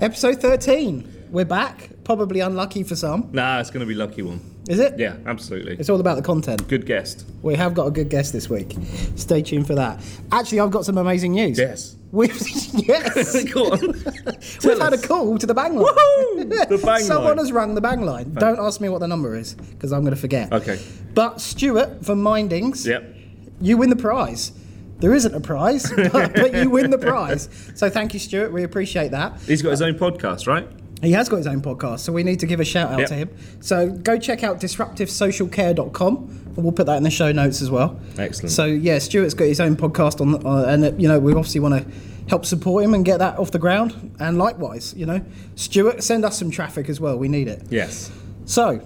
Episode 13. We're back. Probably unlucky for some. Nah, it's going to be lucky one. Is it? Yeah, absolutely. It's all about the content. Good guest. We have got a good guest this week. Stay tuned for that. Actually, I've got some amazing news. Yes. We've, yes. Go on. We've had a call to the bang line. Woohoo! The bang Someone line. has rung the bang line. Don't ask me what the number is because I'm going to forget. Okay. But Stuart from Mindings, Yep. you win the prize. There isn't a prize, but, but you win the prize. So thank you, Stuart. We appreciate that. He's got his uh, own podcast, right? He has got his own podcast, so we need to give a shout out Yep. to him. So go check out disruptivesocialcare.com, and we'll put that in the show notes as well. Excellent. So yeah, Stuart's got his own podcast on, uh, and uh, you know we obviously want to help support him and get that off the ground. And likewise, you know, Stuart, send us some traffic as well. We need it. Yes. So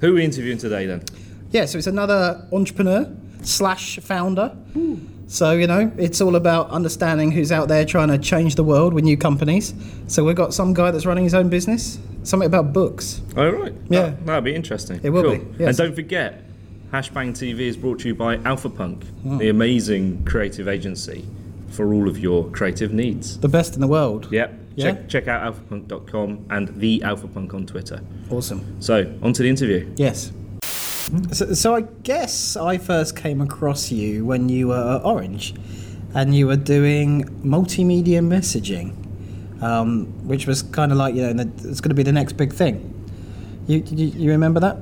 Who are we interviewing today then? yeah, so it's another entrepreneur slash founder. So you know, it's all about understanding who's out there trying to change the world with new companies. So we've got some guy that's running his own business. Something about books. Oh, right. Yeah. That, that'll be interesting. It will Cool. be, yes. And don't forget, Hashbang TV is brought to you by Alpha Punk, Hmm. the amazing creative agency for all of your creative needs. The best in the world. Yep. Yeah? Check, check out alphapunk.com and the Alpha Punk on Twitter. Awesome. So, on to the interview. Yes. So, so I guess I first came across you when you were at Orange, and you were doing multimedia messaging, um, which was kind of like you know it's going to be the next big thing. You, you you remember that?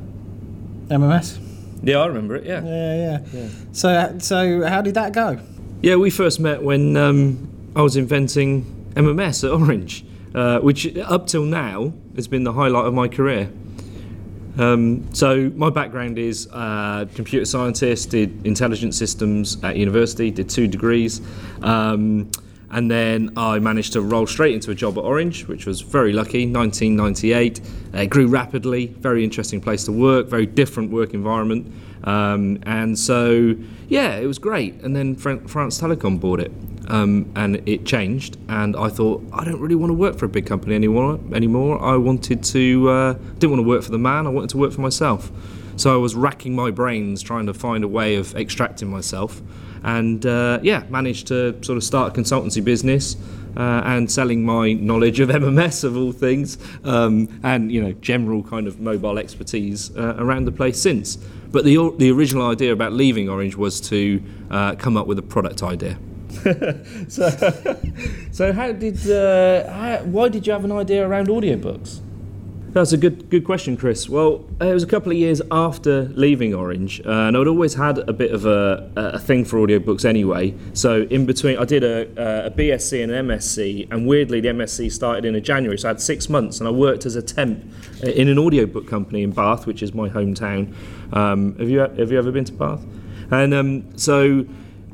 MMS. Yeah, I remember it, yeah. Yeah, yeah. So so how did that go? Yeah, we first met when um, I was inventing MMS at Orange, uh, which up till now has been the highlight of my career. Um, so my background is uh, computer scientist, did intelligence systems at university, did two degrees, um, and then I managed to roll straight into a job at Orange, which was very lucky. 1998, Uh, it grew rapidly, very interesting place to work, very different work environment, um, and so yeah, it was great. And then Fran- France Telecom bought it, um, and it changed. And I thought I don't really want to work for a big company anymore. Anymore, I wanted to uh, didn't want to work for the man. I wanted to work for myself. So I was racking my brains trying to find a way of extracting myself, and uh, yeah, managed to sort of start a consultancy business. Uh, and selling my knowledge of MMS of all things, um, and you know general kind of mobile expertise uh, around the place since. But the the original idea about leaving Orange was to uh, come up with a product idea. so, so how did uh, how, why did you have an idea around audiobooks? That's a good good question, Chris. Well, uh, it was a couple of years after leaving Orange, uh, and I'd always had a bit of a, a thing for audiobooks anyway. So in between, I did a, a BSc and an MSc, and weirdly, the MSc started in January, so I had six months, and I worked as a temp in an audiobook company in Bath, which is my hometown. Um, have you have you ever been to Bath? And um, so.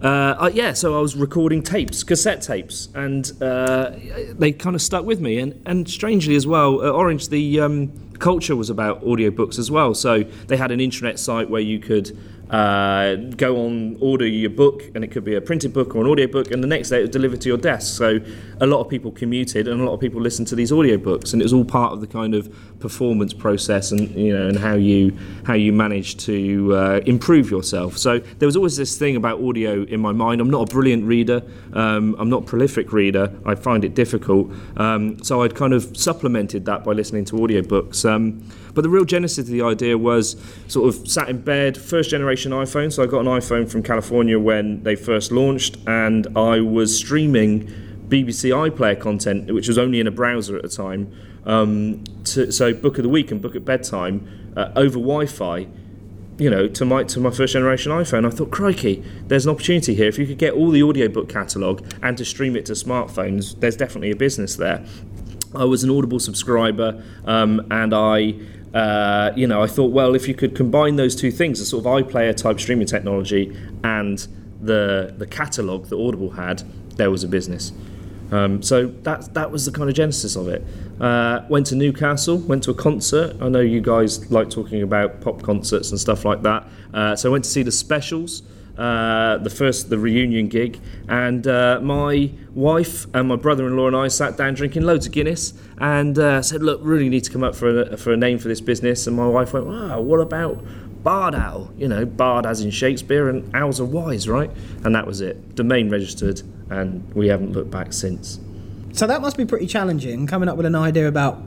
Uh, I, yeah, so I was recording tapes, cassette tapes, and uh, they kind of stuck with me. And, and strangely as well, at Orange, the um, culture was about audiobooks as well. So they had an intranet site where you could uh, go on, order your book, and it could be a printed book or an audiobook, and the next day it was delivered to your desk. So a lot of people commuted, and a lot of people listened to these audiobooks, and it was all part of the kind of performance process, and you know, and how you how you manage to uh, improve yourself. So there was always this thing about audio in my mind. I'm not a brilliant reader. Um, I'm not a prolific reader. I find it difficult. Um, so I'd kind of supplemented that by listening to audiobooks. Um, but the real genesis of the idea was sort of sat in bed, first generation iPhone. So I got an iPhone from California when they first launched, and I was streaming BBC iPlayer content, which was only in a browser at the time. Um, to, so Book of the Week and Book at Bedtime uh, over Wi-Fi you know, to my to my first generation iPhone, I thought, crikey, there's an opportunity here. If you could get all the audiobook catalogue and to stream it to smartphones, there's definitely a business there. I was an Audible subscriber, um, and I, uh, you know, I thought, well, if you could combine those two things, the sort of iPlayer type streaming technology and the the catalogue that Audible had, there was a business. Um, so that that was the kind of genesis of it. Uh, went to Newcastle, went to a concert. I know you guys like talking about pop concerts and stuff like that. Uh, so I went to see the Specials uh, the first the reunion gig, and uh, my wife and my brother-in-law and I sat down drinking loads of Guinness and uh, said, "Look, really need to come up for a, for a name for this business." And my wife went, "Wow, what about?" Bard Owl, you know, Bard as in Shakespeare, and owls are wise, right? And that was it. Domain registered, and we haven't looked back since. So that must be pretty challenging coming up with an idea about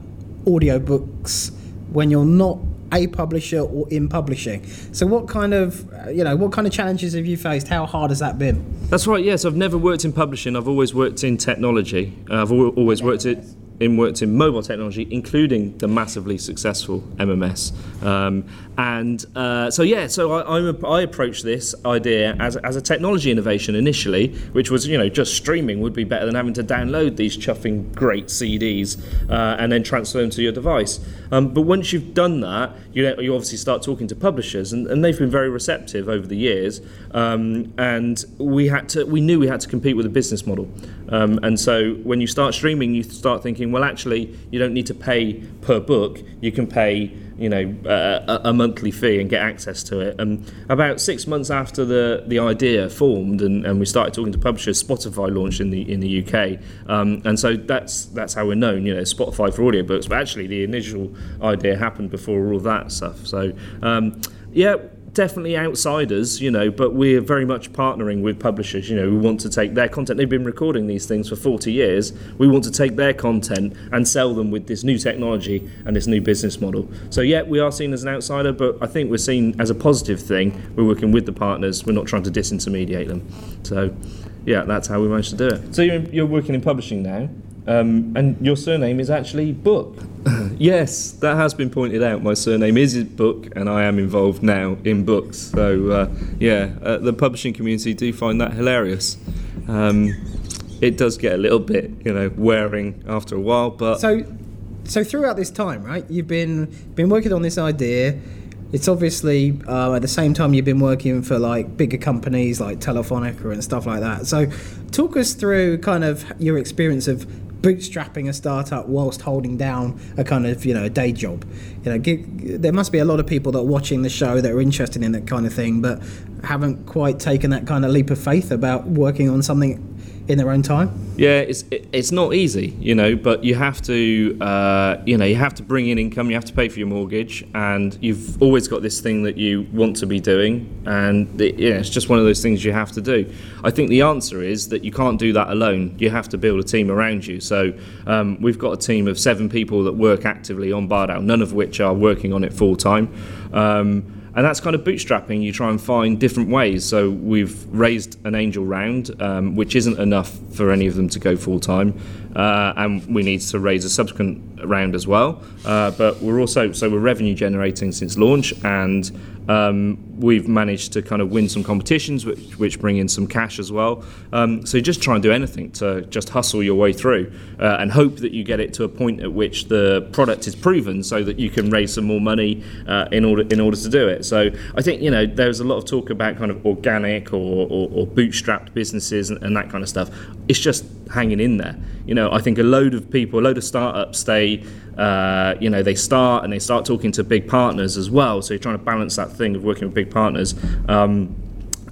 audiobooks when you're not a publisher or in publishing. So what kind of uh, you know what kind of challenges have you faced? How hard has that been? That's right. Yes, I've never worked in publishing. I've always worked in technology. Uh, I've al- always worked it in worked in mobile technology, including the massively successful MMS. Um, and uh, so yeah, so I, I'm a, I approached this idea as, as a technology innovation initially, which was you know just streaming would be better than having to download these chuffing great CDs uh, and then transfer them to your device. Um, but once you've done that, you know, you obviously start talking to publishers, and, and they've been very receptive over the years. Um, and we had to, we knew we had to compete with a business model. Um, and so when you start streaming, you start thinking, well, actually, you don't need to pay per book. You can pay you know uh, a, monthly fee and get access to it. And about six months after the the idea formed and, and we started talking to publishers, Spotify launched in the in the UK, um, and so that's that's how we're known. You know, Spotify for audiobooks. But actually, the initial idea happened before all that stuff. So um, yeah definitely outsiders, you know, but we're very much partnering with publishers. You know, we want to take their content. They've been recording these things for 40 years. We want to take their content and sell them with this new technology and this new business model. So, yeah, we are seen as an outsider, but I think we're seen as a positive thing. We're working with the partners, we're not trying to disintermediate them. So, yeah, that's how we managed to do it. So, you're, you're working in publishing now. Um, and your surname is actually Book. yes, that has been pointed out. My surname is Book, and I am involved now in books. So, uh, yeah, uh, the publishing community do find that hilarious. Um, it does get a little bit, you know, wearing after a while, but So, so throughout this time, right, you've been been working on this idea. It's obviously uh, at the same time you've been working for like bigger companies like Telefonica and stuff like that. So, talk us through kind of your experience of bootstrapping a startup whilst holding down a kind of you know a day job. You know, gi- there must be a lot of people that are watching the show that are interested in that kind of thing, but haven't quite taken that kind of leap of faith about working on something in their own time. Yeah, it's it, it's not easy, you know, but you have to, uh, you know, you have to bring in income, you have to pay for your mortgage, and you've always got this thing that you want to be doing, and it, yeah, it's just one of those things you have to do. I think the answer is that you can't do that alone. You have to build a team around you. So um, we've got a team of seven people that work actively on Bardowl, none of which are working on it full time. Um, and that's kind of bootstrapping. You try and find different ways. So we've raised an angel round, um, which isn't enough for any of them to go full time, uh, and we need to raise a subsequent round as well. Uh, but we're also so we're revenue generating since launch, and um, we've managed to kind of win some competitions, which, which bring in some cash as well. Um, so just try and do anything to just hustle your way through, uh, and hope that you get it to a point at which the product is proven, so that you can raise some more money uh, in order in order to do it. So I think you know there's a lot of talk about kind of organic or, or, or bootstrapped businesses and, and that kind of stuff. It's just hanging in there. You know, I think a load of people, a load of startups, they uh, you know they start and they start talking to big partners as well. So you're trying to balance that thing of working with big partners, um,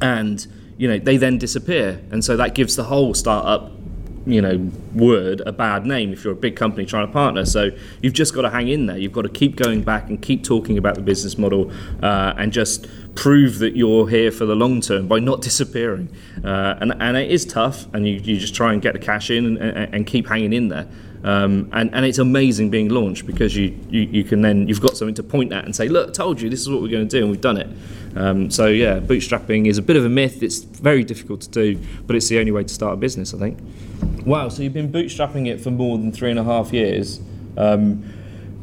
and you know they then disappear, and so that gives the whole startup you know word a bad name if you're a big company trying to partner. So you've just got to hang in there. You've got to keep going back and keep talking about the business model uh, and just prove that you're here for the long term by not disappearing. Uh, and, and it is tough and you, you just try and get the cash in and, and, and keep hanging in there. Um, and, and it's amazing being launched because you, you, you can then you've got something to point at and say look told you this is what we're going to do and we've done it. Um, so yeah bootstrapping is a bit of a myth. It's very difficult to do but it's the only way to start a business I think Wow, so you've been bootstrapping it for more than three and a half years. Um,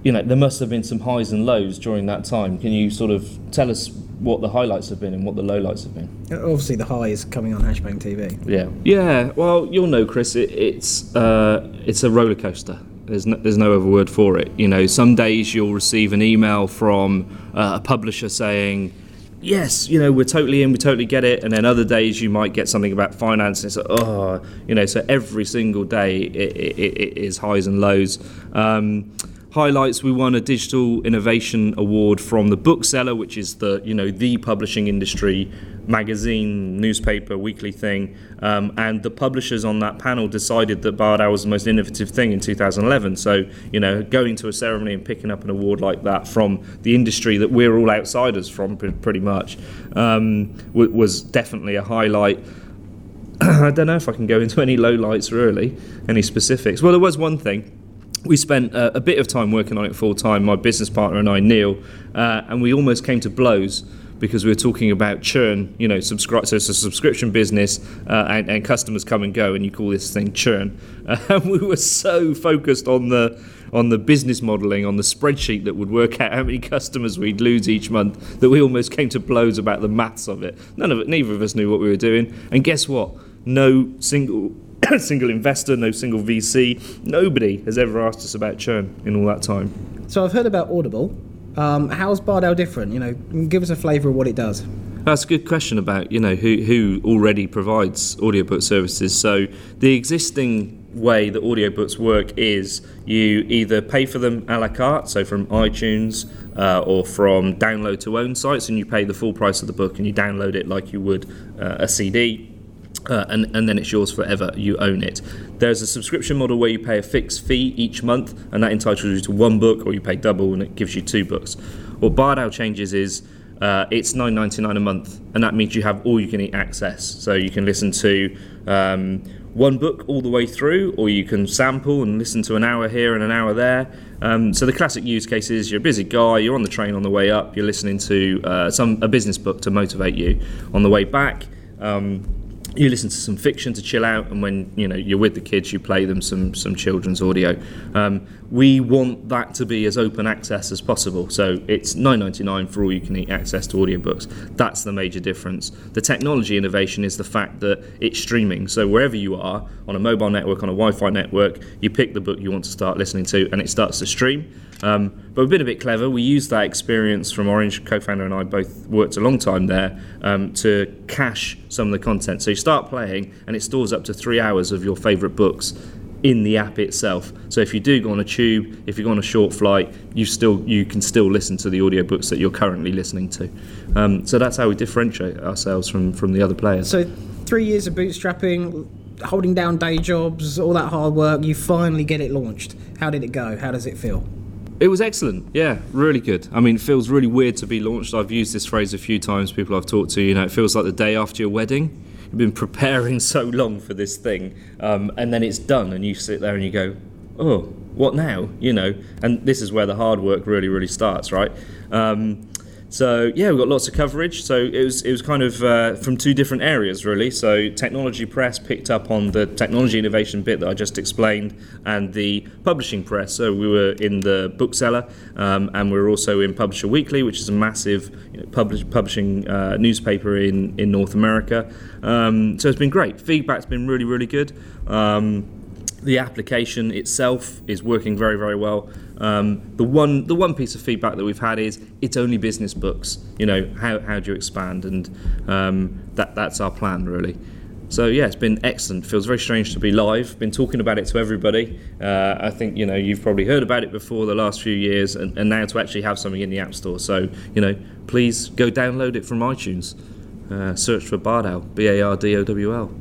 you know, there must have been some highs and lows during that time. Can you sort of tell us what the highlights have been and what the lowlights have been? Obviously, the high is coming on Hashbang TV. Yeah. Yeah. Well, you'll know, Chris. It, it's uh, it's a roller coaster. There's no, there's no other word for it. You know, some days you'll receive an email from uh, a publisher saying yes, you know, we're totally in, we totally get it. And then other days you might get something about finance, and it's like, oh, you know, so every single day it, it, it is highs and lows. Um, highlights we won a digital innovation award from the bookseller which is the you know the publishing industry magazine newspaper weekly thing. Um, and the publishers on that panel decided that Bard Owl was the most innovative thing in 2011 so you know going to a ceremony and picking up an award like that from the industry that we're all outsiders from pretty much um, was definitely a highlight. I don't know if I can go into any lowlights really any specifics. Well there was one thing we spent uh, a bit of time working on it full time, my business partner and I, Neil, uh, and we almost came to blows because we were talking about churn, you know, subscribe. So it's a subscription business, uh, and, and, customers come and go, and you call this thing churn. And we were so focused on the on the business modelling, on the spreadsheet that would work out how many customers we'd lose each month, that we almost came to blows about the maths of it. None of it, neither of us knew what we were doing. And guess what? No single single investor, no single VC. Nobody has ever asked us about churn in all that time. So I've heard about Audible. Um, how's Bard Owl different? You know, give us a flavour of what it does. That's a good question about you know who who already provides audiobook services. So the existing way that audiobooks work is you either pay for them a la carte, so from iTunes uh, or from download to own sites, and you pay the full price of the book and you download it like you would uh, a CD uh, and, and then it's yours forever. You own it. There's a subscription model where you pay a fixed fee each month, and that entitles you to one book, or you pay double, and it gives you two books. What Bard Owl changes is uh, it's nine ninety nine a month, and that means you have all you can eat access. So you can listen to um, one book all the way through, or you can sample and listen to an hour here and an hour there. Um, so the classic use case is you're a busy guy, you're on the train on the way up, you're listening to uh, some a business book to motivate you. On the way back. Um, you listen to some fiction to chill out, and when you know you're with the kids, you play them some some children's audio. Um, we want that to be as open access as possible. So it's 9.99 for all you can eat access to audiobooks. That's the major difference. The technology innovation is the fact that it's streaming. So wherever you are on a mobile network, on a Wi-Fi network, you pick the book you want to start listening to, and it starts to stream. Um, but we've been a bit clever. We used that experience from Orange. Co-founder and I both worked a long time there um, to cache some of the content. So you start playing, and it stores up to three hours of your favourite books in the app itself. So if you do go on a tube, if you go on a short flight, you still you can still listen to the audiobooks that you're currently listening to. Um, so that's how we differentiate ourselves from from the other players. So three years of bootstrapping, holding down day jobs, all that hard work, you finally get it launched. How did it go? How does it feel? It was excellent. Yeah, really good. I mean, it feels really weird to be launched. I've used this phrase a few times. People I've talked to, you know, it feels like the day after your wedding. You've been preparing so long for this thing, um, and then it's done, and you sit there and you go, "Oh, what now?" You know. And this is where the hard work really, really starts, right? Um, so yeah, we got lots of coverage. So it was it was kind of uh, from two different areas really. So technology press picked up on the technology innovation bit that I just explained, and the publishing press. So we were in the bookseller, um, and we are also in Publisher Weekly, which is a massive you know, publish, publishing uh, newspaper in in North America. Um, so it's been great. Feedback's been really really good. Um, the application itself is working very very well. Um, the one the one piece of feedback that we've had is it's only business books. You know how how do you expand and um, that that's our plan really. So yeah, it's been excellent. Feels very strange to be live. Been talking about it to everybody. Uh, I think you know you've probably heard about it before the last few years, and, and now to actually have something in the app store. So you know, please go download it from iTunes. Uh, search for Bard Owl, B A R D O W L.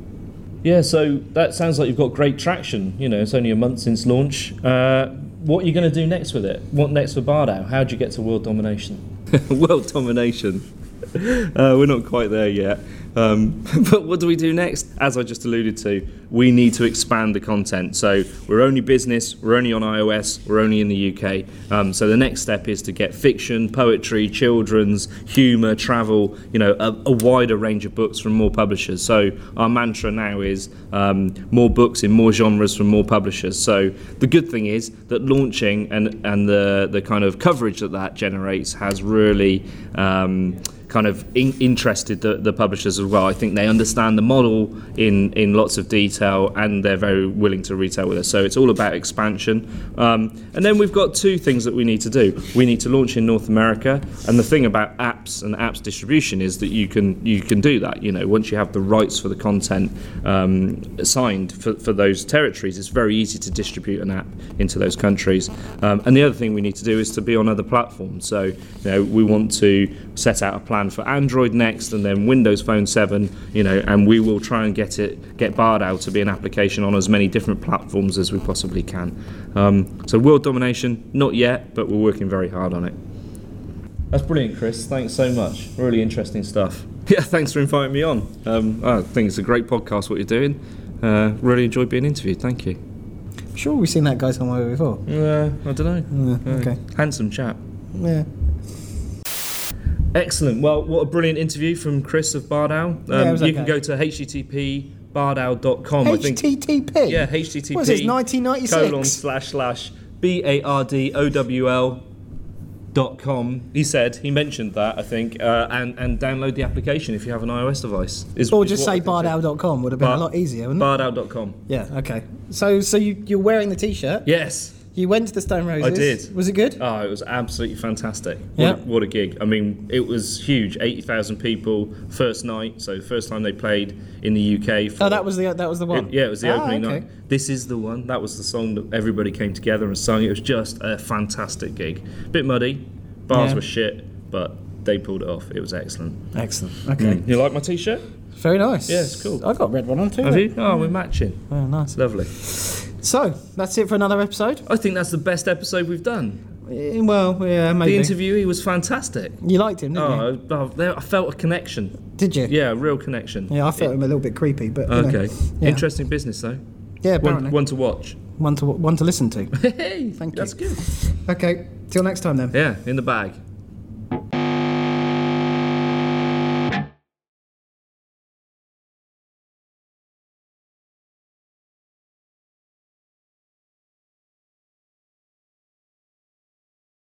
Yeah, so that sounds like you've got great traction. You know, it's only a month since launch. Uh, what are you going to do next with it? What next for Bard Owl? How do you get to world domination? world domination. Uh, we're not quite there yet. Um, but what do we do next? As I just alluded to, we need to expand the content. So we're only business, we're only on iOS, we're only in the UK. Um, so the next step is to get fiction, poetry, children's, humour, travel, you know, a, a, wider range of books from more publishers. So our mantra now is um, more books in more genres from more publishers. So the good thing is that launching and, and the, the kind of coverage that that generates has really um, kind of in- interested the, the publishers as well. I think they understand the model in, in lots of detail and they're very willing to retail with us. So it's all about expansion. Um, and then we've got two things that we need to do. We need to launch in North America, and the thing about apps and apps distribution is that you can you can do that. You know, once you have the rights for the content um, signed for, for those territories, it's very easy to distribute an app into those countries. Um, and the other thing we need to do is to be on other platforms. So you know, we want to set out a plan for Android next, and then Windows Phone 7. You know, and we will try and get it get Bardowl to be an application on as many different platforms as we possibly can. Um, so world domination, not yet, but we're working very hard on it. That's brilliant, Chris. Thanks so much. Really interesting stuff. Yeah, thanks for inviting me on. Um, I think it's a great podcast what you're doing. Uh, really enjoyed being interviewed. Thank you. Sure, we've seen that guy somewhere before. Uh, I don't know. Yeah, okay. Handsome chap. Yeah. Excellent. Well, what a brilliant interview from Chris of Bardowl. Um, Yeah, it was you can go to http think. HTTP. Yeah, HTTP. What is this, 1996? colon slash slash B A R D O W L dot com. He said he mentioned that I think, uh, and and download the application if you have an iOS device. Is, Or just what say say. would have been Bar- a lot easier, wouldn't it? Bardowl.com. yeah, okay. So so you, you're wearing the t shirt. Yes. You went to the Stone Roses. I did. Was it good? Oh, it was absolutely fantastic. Yeah. a, what a gig. I mean, it was huge. 80,000 people first night. So, first time they played in the UK. For, oh, that was the that was the one. It- yeah, it was the Ah, opening okay. night. This is the one. That was the song that everybody came together and sung. It was just a fantastic gig. Bit muddy, bars Yeah. were shit, but they pulled it off. It was excellent. Excellent. Mm. Okay. You like my t-shirt? Very nice. Yeah, it's cool. I got red one on too. Have you? Eh? Oh, we're matching. Oh, nice. Lovely. So that's it for another episode. I think that's the best episode we've done. Eh, Well, yeah, maybe. The interviewee was fantastic. You liked him, didn't you? Oh, I, I- there- I felt a connection. Did you? Yeah, a real connection. Yeah, I felt him a little bit creepy, but you know. Okay. Yeah. Interesting business though. Yeah, apparently. One, one to watch. One to one to listen to. Hey, Thank you. that's good. okay. Till next time then. Yeah, in the bag.